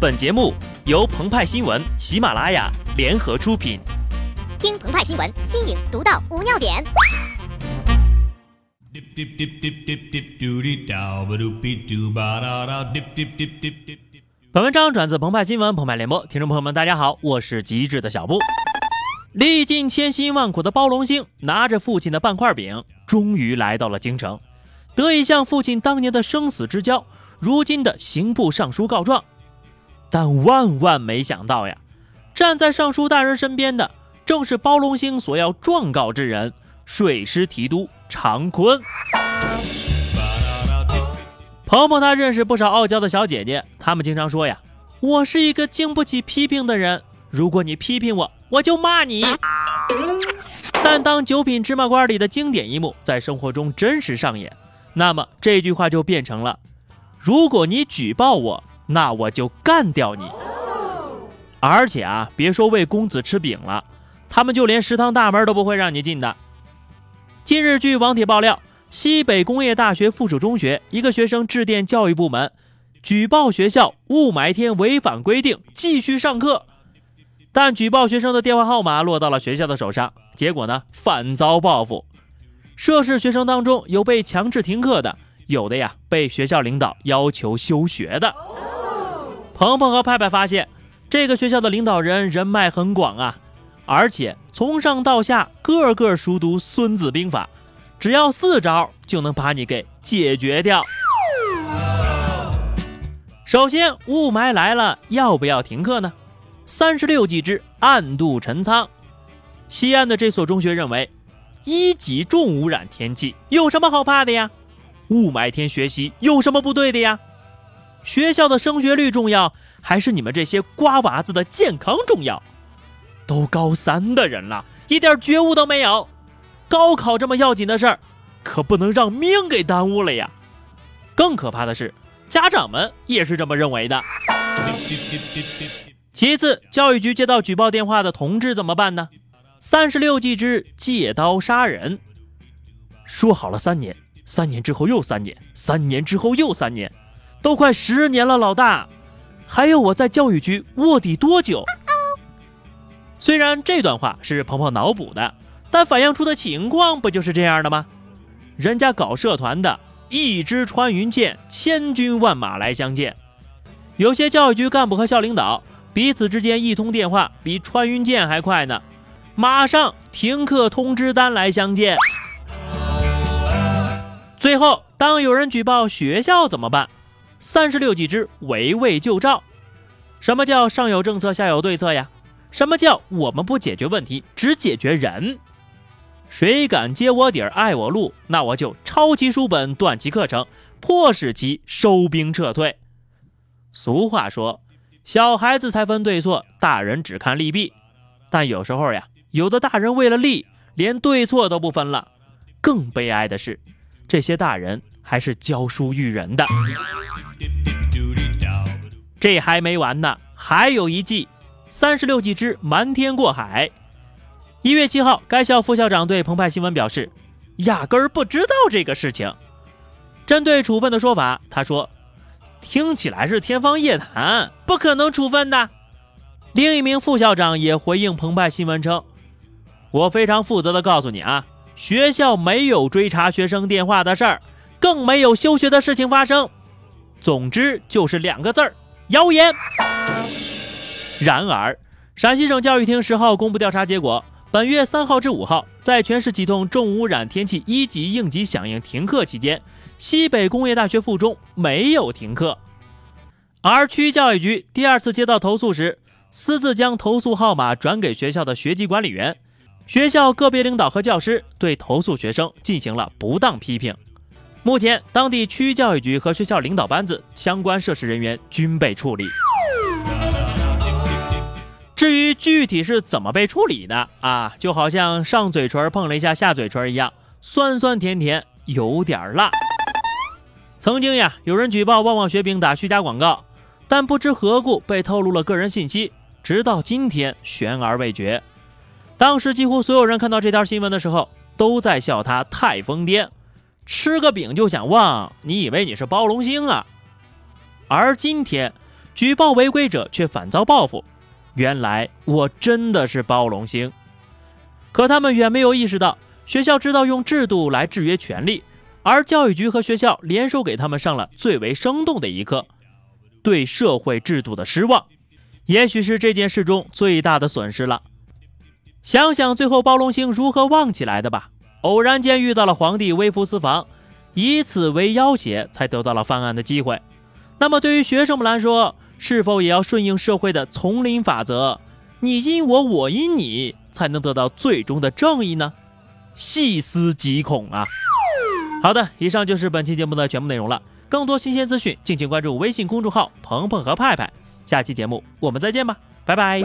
本节目由澎湃新闻、喜马拉雅联合出品。听澎湃新闻，新颖独到，无尿点。本文章转自澎湃新闻、澎湃联播，听众朋友们，大家好，我是极致的小布。历尽千辛万苦的包龙星，拿着父亲的半块饼，终于来到了京城，得以向父亲当年的生死之交，如今的刑部尚书告状。但万万没想到呀，站在尚书大人身边的正是包龙星所要状告之人——水师提督常坤。鹏鹏他认识不少傲娇的小姐姐，他们经常说呀：“我是一个经不起批评的人，如果你批评我，我就骂你。”但当九品芝麻官里的经典一幕在生活中真实上演，那么这句话就变成了：“如果你举报我。”那我就干掉你！而且啊，别说喂公子吃饼了，他们就连食堂大门都不会让你进的。近日，据网帖爆料，西北工业大学附属中学一个学生致电教育部门，举报学校雾霾天违反规定，继续上课。但举报学生的电话号码落到了学校的手上，结果呢，反遭报复。涉事学生当中有被强制停课的，有的呀被学校领导要求休学的。鹏鹏和派派发现，这个学校的领导人人脉很广啊，而且从上到下个个熟读《孙子兵法》，只要四招就能把你给解决掉。首先，雾霾来了，要不要停课呢？三十六计之暗度陈仓。西安的这所中学认为，一级重污染天气有什么好怕的呀？雾霾天学习有什么不对的呀？学校的升学率重要，还是你们这些瓜娃子的健康重要？都高三的人了，一点觉悟都没有。高考这么要紧的事儿，可不能让命给耽误了呀！更可怕的是，家长们也是这么认为的。其次，教育局接到举报电话的同志怎么办呢？三十六计之借刀杀人。说好了三年，三年之后又三年，三年之后又三年。都快十年了，老大，还有我在教育局卧底多久？虽然这段话是鹏鹏脑补的，但反映出的情况不就是这样的吗？人家搞社团的，一支穿云箭，千军万马来相见。有些教育局干部和校领导彼此之间一通电话，比穿云箭还快呢，马上停课通知单来相见。最后，当有人举报学校怎么办？三十六计之围魏救赵，什么叫上有政策下有对策呀？什么叫我们不解决问题只解决人？谁敢揭我底儿爱我路，那我就抄其书本断其课程，迫使其收兵撤退。俗话说，小孩子才分对错，大人只看利弊。但有时候呀，有的大人为了利，连对错都不分了。更悲哀的是，这些大人还是教书育人的。这还没完呢，还有一计，三十六计之瞒天过海。一月七号，该校副校长对澎湃新闻表示，压根儿不知道这个事情。针对处分的说法，他说，听起来是天方夜谭，不可能处分的。另一名副校长也回应澎湃新闻称，我非常负责的告诉你啊，学校没有追查学生电话的事儿，更没有休学的事情发生。总之就是两个字儿。谣言。然而，陕西省教育厅十号公布调查结果，本月三号至五号，在全市启动重污染天气一级应急响应停课期间，西北工业大学附中没有停课。而区教育局第二次接到投诉时，私自将投诉号码转给学校的学籍管理员，学校个别领导和教师对投诉学生进行了不当批评。目前，当地区教育局和学校领导班子相关涉事人员均被处理。至于具体是怎么被处理的啊，就好像上嘴唇碰了一下下嘴唇一样，酸酸甜甜，有点辣。曾经呀，有人举报旺旺雪饼打虚假广告，但不知何故被透露了个人信息，直到今天悬而未决。当时几乎所有人看到这条新闻的时候，都在笑他太疯癫。吃个饼就想忘，你以为你是包龙星啊？而今天，举报违规者却反遭报复。原来我真的是包龙星。可他们远没有意识到，学校知道用制度来制约权力，而教育局和学校联手给他们上了最为生动的一课：对社会制度的失望，也许是这件事中最大的损失了。想想最后包龙星如何旺起来的吧。偶然间遇到了皇帝微服私访，以此为要挟，才得到了犯案的机会。那么对于学生们来说，是否也要顺应社会的丛林法则？你因我，我因你。才能得到最终的正义呢？细思极恐啊！好的，以上就是本期节目的全部内容了。更多新鲜资讯，敬请关注微信公众号“鹏鹏和派派”。下期节目我们再见吧，拜拜。